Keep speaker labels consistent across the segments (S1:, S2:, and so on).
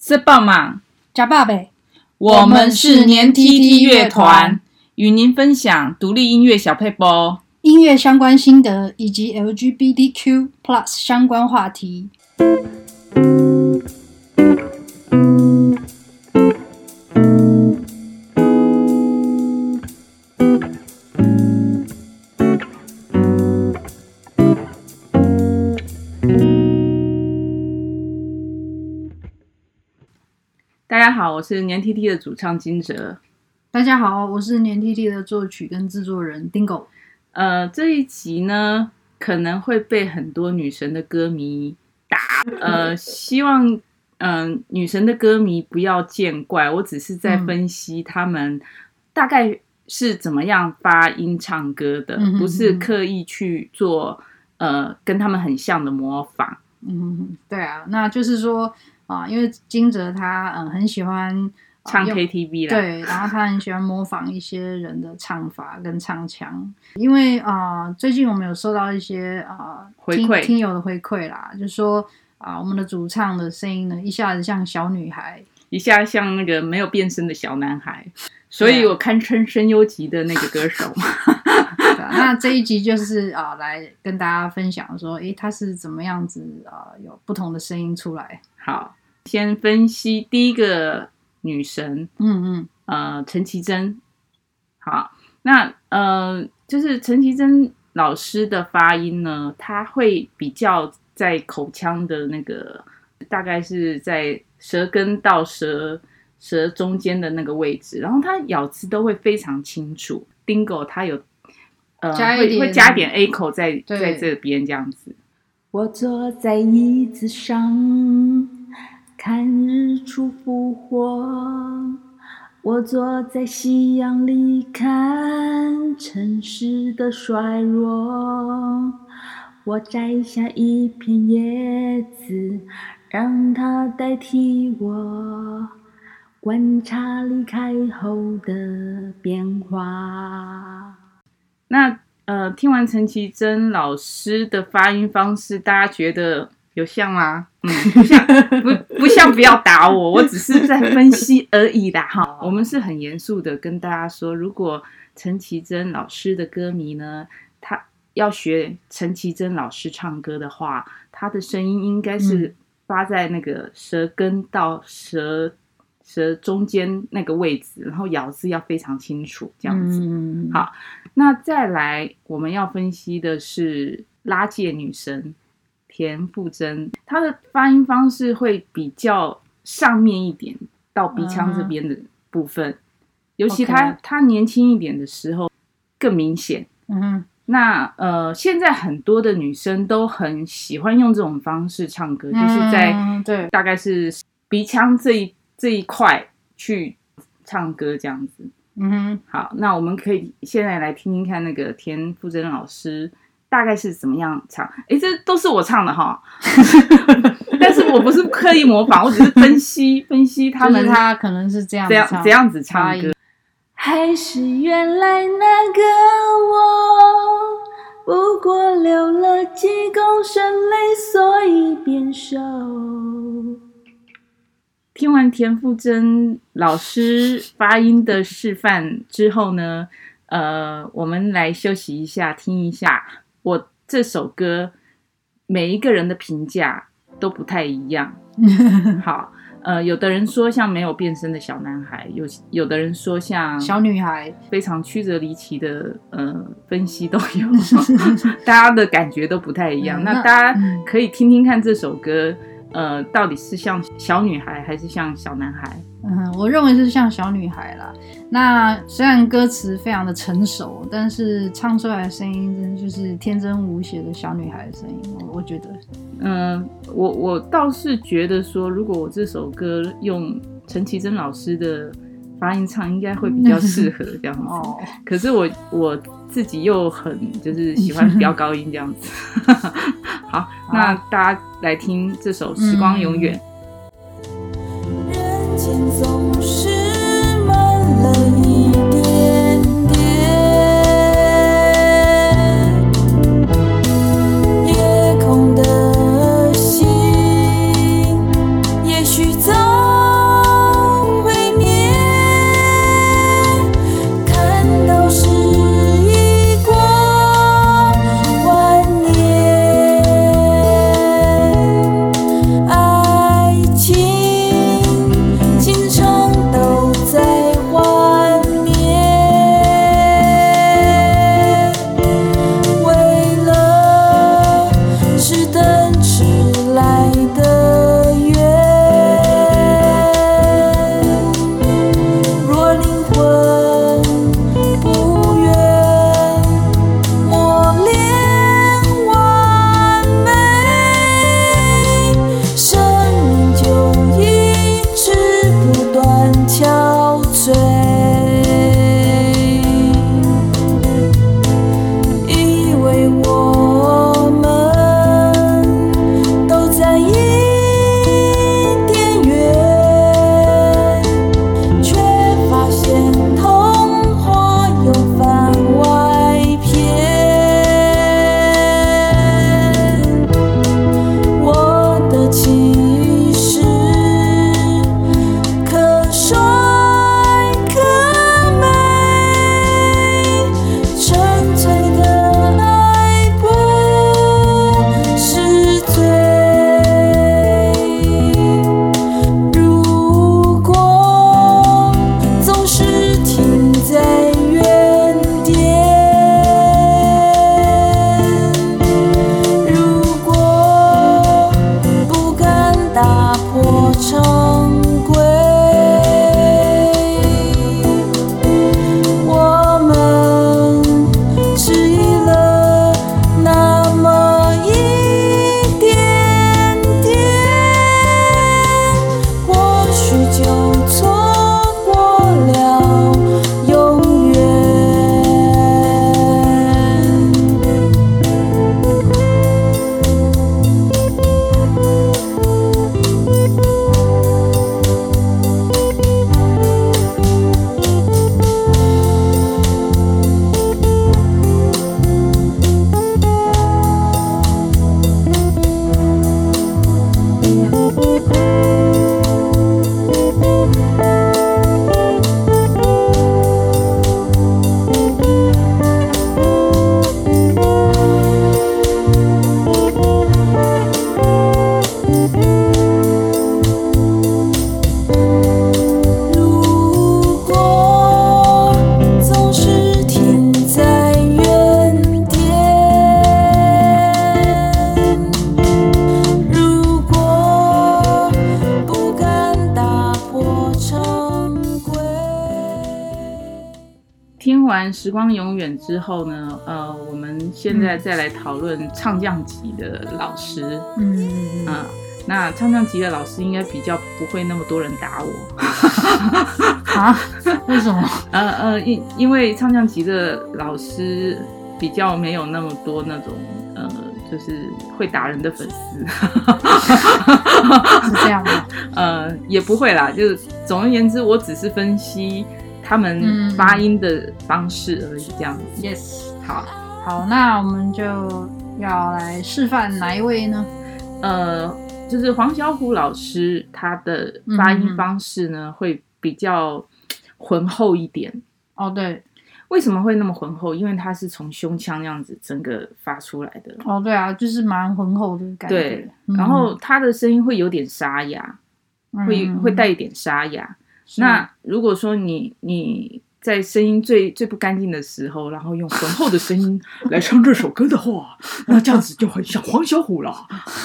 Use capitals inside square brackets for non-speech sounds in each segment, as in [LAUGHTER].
S1: 是棒嘛？
S2: 加爸呗。
S1: 我们是年 tt 乐团，与您分享独立音乐小配播、
S2: 音乐相关心得以及 LGBTQ+ 相关
S1: 话题。好，我是年 tt 的主唱金哲。
S2: 大家好，我是年 tt 的作曲跟制作人 Dingo。
S1: 呃，这一集呢，可能会被很多女神的歌迷打。呃，[LAUGHS] 希望嗯、呃，女神的歌迷不要见怪，我只是在分析他们大概是怎么样发音唱歌的，嗯、不是刻意去做呃跟他们很像的模仿。
S2: 嗯，对啊，那就是说。啊，因为金哲他嗯很喜欢
S1: 唱 KTV 啦，
S2: 对，然后他很喜欢模仿一些人的唱法跟唱腔。因为啊、呃，最近我们有收到一些啊、呃、
S1: 回馈
S2: 听友的回馈啦，就说啊、呃，我们的主唱的声音呢，一下子像小女孩，
S1: 一下像那个没有变声的小男孩，所以我堪称声优级的那个歌手嘛。[LAUGHS]
S2: 那这一集就是啊、呃，来跟大家分享说，诶，他是怎么样子啊、呃，有不同的声音出来。
S1: 好。先分析第一个女神，
S2: 嗯嗯，
S1: 呃，陈绮贞。好，那呃，就是陈绮贞老师的发音呢，她会比较在口腔的那个，大概是在舌根到舌舌中间的那个位置，然后她咬字都会非常清楚。Dingo 他有呃会会加点 A 口在在这边这样子。
S3: 我坐在椅子上。看日出复活，我坐在夕阳里看城市的衰弱。我摘下一片叶子，让它代替我观察离开后的变化。
S1: 那呃，听完陈绮贞老师的发音方式，大家觉得？有像吗？嗯，不像，[LAUGHS] 不不像，不要打我，我只是在分析而已啦。哈，[LAUGHS] 我们是很严肃的跟大家说，如果陈绮贞老师的歌迷呢，他要学陈绮贞老师唱歌的话，他的声音应该是发在那个舌根到舌舌中间那个位置，然后咬字要非常清楚，这样子。嗯，好，那再来我们要分析的是拉界女神。田馥甄，她的发音方式会比较上面一点，到鼻腔这边的部分，uh -huh. 尤其她她、okay. 年轻一点的时候更明显。嗯哼，那呃，现在很多的女生都很喜欢用这种方式唱歌，uh -huh. 就是在对，大概是鼻腔这一这一块去唱歌这样子。嗯哼，好，那我们可以现在来听听看那个田馥甄老师。大概是怎么样唱？哎，这都是我唱的哈，[LAUGHS] 但是我不是刻意模仿，我只是分析分析他们，
S2: 他可能是这样
S1: 这样这样子唱歌。
S3: 还是原来那个我，不过流了几公升泪，所以变瘦。
S1: 听完田馥甄老师发音的示范之后呢，呃，我们来休息一下，听一下。我这首歌每一个人的评价都不太一样。[LAUGHS] 好，呃，有的人说像没有变身的小男孩，有有的人说像
S2: 小女孩，
S1: 非常曲折离奇的呃分析都有，[LAUGHS] 大家的感觉都不太一样。嗯，那大家可以听听看这首歌，呃，到底是像小女孩还是像小男孩？
S2: 嗯，我认为是像小女孩啦。那虽然歌词非常的成熟，但是唱出来的声音真的就是天真无邪的小女孩的声音。我我觉得，
S1: 嗯，我我倒是觉得说，如果我这首歌用陈绮贞老师的发音唱，应该会比较适合这样子。[LAUGHS] 哦，可是我我自己又很就是喜欢 [LAUGHS] 飙高音这样子。好，好，那大家来听这首《时光永
S3: 远》。
S1: 听完《时光永远》之后呢，呃，我们现在再来讨论唱将级的老师。
S2: 嗯，
S1: 嗯，那唱将级的老师应该比较不会那么多人打我。
S2: 啊？为什么？[LAUGHS]
S1: 呃呃，因因为唱将级的老师比较没有那么多那种呃，就是会打人的粉丝。[LAUGHS]
S2: 是这样吗？[LAUGHS]
S1: 呃，也不会啦，就是总而言之，我只是分析他们发音的方式而已，这样子。
S2: Yes，
S1: 好，
S2: 好，那我们就要来示范哪一位呢？
S1: 呃，就是黄小琥老师，他的发音方式呢、
S2: 嗯、
S1: 会比较浑厚一点。
S2: 哦，对，
S1: 为什么会那么浑厚？因为他是从胸腔那样子整个发出来的。
S2: 哦，对啊，就是蛮浑厚的感觉。
S1: 对，然后他的声音会有点沙哑，
S2: 嗯、
S1: 会会带一点沙哑。
S2: 是
S1: 那如果说你你在声音最最不干净的时候，然后用浑厚的声音 [LAUGHS] 来唱这首歌的话，[LAUGHS] 那这样子就很像黄小琥了。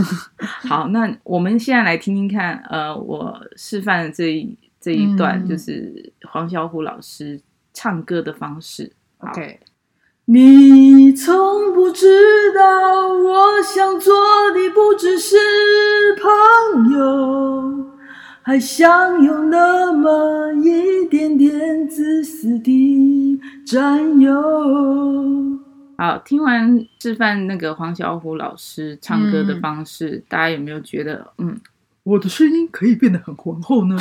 S1: [LAUGHS] 好，那我们现在来听听看，呃，我示范的这一这一段、嗯、就是黄小琥老师唱歌的方式。
S2: OK，
S3: 你从不知道，我想做的不只是朋友。还想有那么一点点自私的占有。
S1: 好，听完示范那个黄小琥老师唱歌的方式，嗯、大家有没有觉得，嗯，我的声音可以变得很浑厚呢？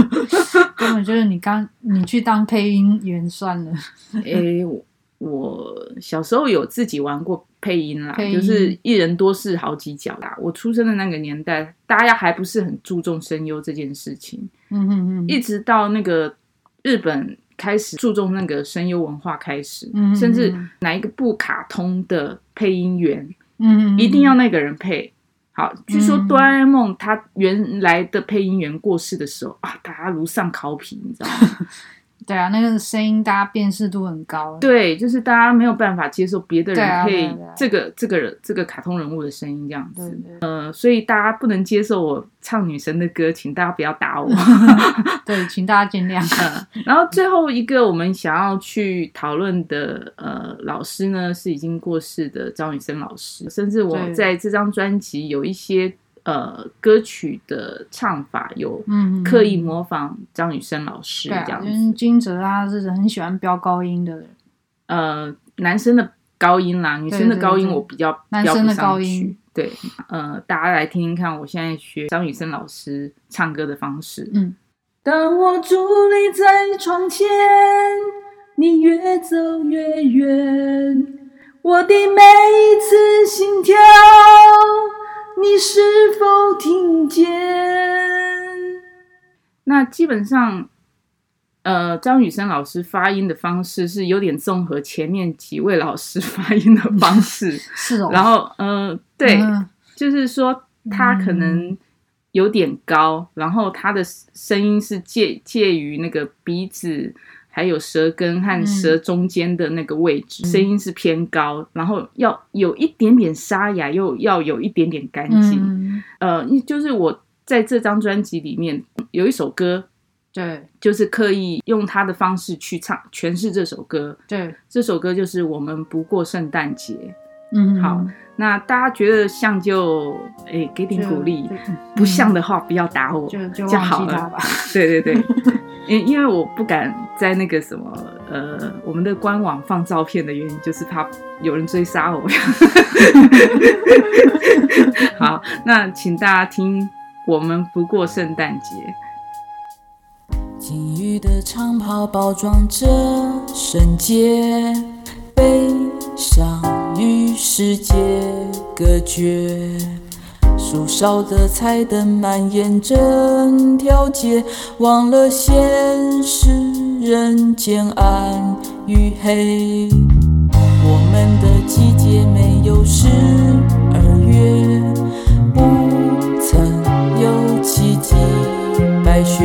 S1: [LAUGHS]
S2: 根本就是你刚你去当配音员算了。[LAUGHS]
S1: 诶、欸，我小时候有自己玩过。配音啦，音就是一人多饰好几角啦。我出生的那个年代，大家还不是很注重声优这件事情。
S2: 嗯嗯嗯，
S1: 一直到那个日本开始注重那个声优文化开始，
S2: 嗯哼哼，
S1: 甚至哪一个不卡通的配音员，
S2: 嗯
S1: 一定要那个人配。好，据说哆啦 A 梦他原来的配音员过世的时候啊，大家如丧考妣，你知道吗？[LAUGHS]
S2: 对啊，那个声音大家辨识度很高。
S1: 对，就是大家没有办法接受别的人配这个、
S2: 对啊对啊啊、
S1: 这个人这个卡通人物的声音这样子。
S2: 对对
S1: 呃，所以大家不能接受我唱女神的歌，请大家不要打我。[LAUGHS] [LAUGHS]
S2: 对，请大家见谅。
S1: 呃，然后最后一个我们想要去讨论的呃老师呢，是已经过世的张雨生老师，甚至我在这张专辑有一些。呃，歌曲的唱法有刻意模仿张雨生老师这样子。
S2: 嗯嗯、金哲啊，是很喜欢飙高音的人。
S1: 呃，男生的高音啦，女生的高音我比较飙不上去。男生的高音，对，呃，大家来听听看，我现在学张雨生老师唱歌的方式。
S2: 嗯，
S3: 当我伫立在窗前，你越走越远，我的每一次心跳。你是否听见？
S1: 那基本上，呃，张雨生老师发音的方式是有点综合前面几位老师发音的方式，[LAUGHS]
S2: 是哦。
S1: 然后，呃，对，嗯、就是说他可能有点高，嗯、然后他的声音是介介于那个鼻子。还有舌根和舌中间的那个位置，嗯、声音是偏高，然后要有一点点沙哑，又要有一点点干净。
S2: 嗯、
S1: 呃，就是我在这张专辑里面有一首歌，
S2: 对，
S1: 就是刻意用他的方式去唱诠释这首歌。
S2: 对，
S1: 这首歌就是我们不过圣诞节。
S2: 嗯，
S1: 好，那大家觉得像就诶给点鼓励，不像的话不要打我，
S2: 就就
S1: 就好了。对对对，[LAUGHS] 因因为我不敢在那个什么呃我们的官网放照片的原因，就是怕有人追杀我。[LAUGHS] 好，那请大家听，我们不过圣诞节。
S3: 金玉的长袍包装着圣洁，悲伤。与世界隔绝，树梢的彩灯蔓延整条街，忘了现实人间暗与黑。我们的季节没有十二月，不曾有奇迹白雪。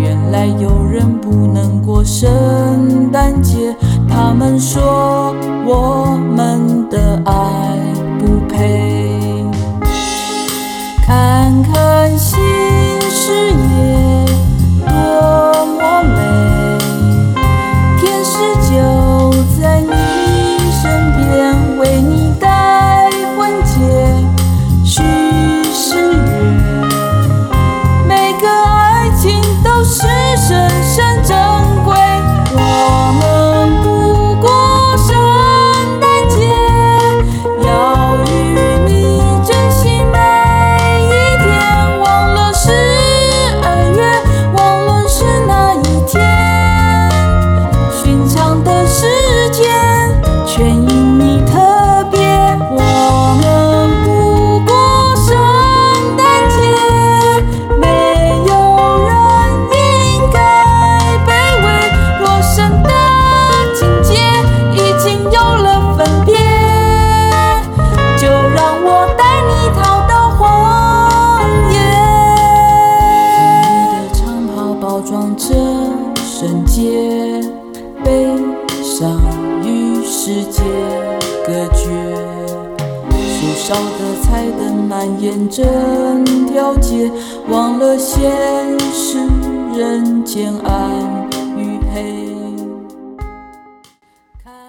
S3: 原来有人不能过圣诞节。他们说我们的爱不配，整条街，忘了现实人间暗与黑。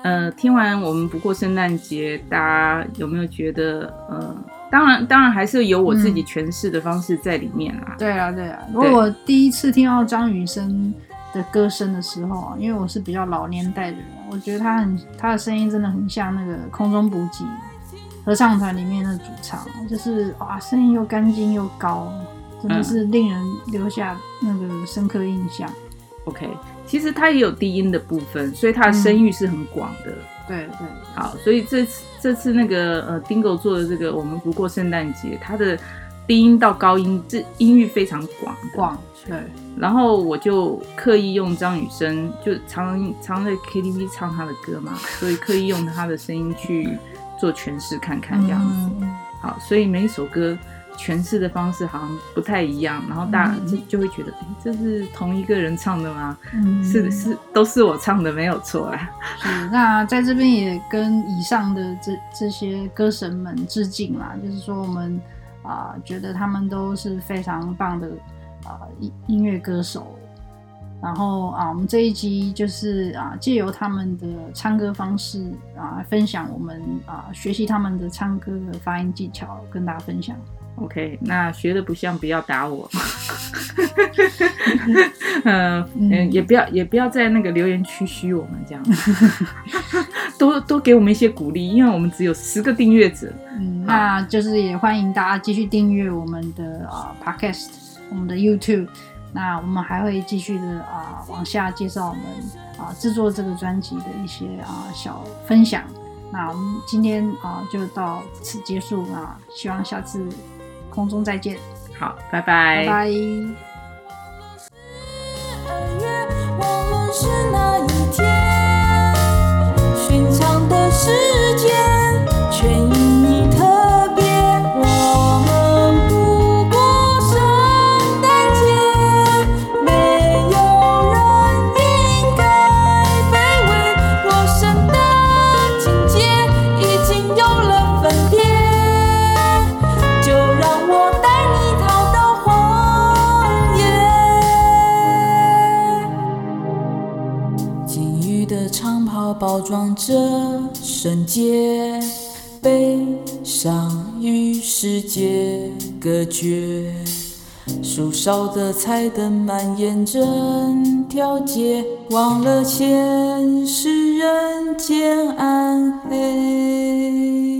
S1: 呃，听完我们不过圣诞节，大家有没有觉得，呃，当然，当然还是有我自己诠释的方式在里面啦。
S2: 嗯、对啊，对啊。如果我第一次听到张雨生的歌声的时候啊，因为我是比较老年代的人，我觉得他很，他的声音真的很像那个空中补给。合唱团里面的主唱，就是哇，声音又干净又高，真的是令人留下那个深刻印象。嗯、
S1: OK，其实他也有低音的部分，所以他的声域是很广的。嗯、
S2: 对对，
S1: 好，所以这次这次那个呃，Dingo 做的这个我们不过圣诞节，他的低音到高音这音域非常广
S2: 广。对，
S1: 然后我就刻意用张雨生，就常常在 KTV 唱他的歌嘛，[LAUGHS] 所以刻意用他的声音去。做诠释看看这样子，嗯、好，所以每一首歌诠释的方式好像不太一样，然后大家就就会觉得，这是同一个人唱的吗？嗯，是是，都是我唱的，没有错啊。
S2: 是，那在这边也跟以上的这这些歌神们致敬啦，就是说我们啊、觉得他们都是非常棒的啊音、音乐歌手。然后啊，我们这一集就是啊，借由他们的唱歌方式啊，分享我们啊学习他们的唱歌的发音技巧，跟大家分享。
S1: OK，那学的不像，不要打我。[LAUGHS] 嗯嗯，也不要也不要在那个留言区嘘我们这样，[LAUGHS] 多多给我们一些鼓励，因为我们只有十个订阅者。
S2: 嗯，那就是也欢迎大家继续订阅我们的啊 Podcast，我们的 YouTube。那我们还会继续的啊、呃，往下介绍我们啊、呃、制作这个专辑的一些啊、呃、小分享。那我们今天啊、呃、就到此结束啊，希望下次空中再见。
S1: 好，拜拜。
S2: 拜拜。
S3: 包装着圣洁，悲伤与世界隔绝。树梢的彩灯蔓延整条街，忘了前世人间暗黑。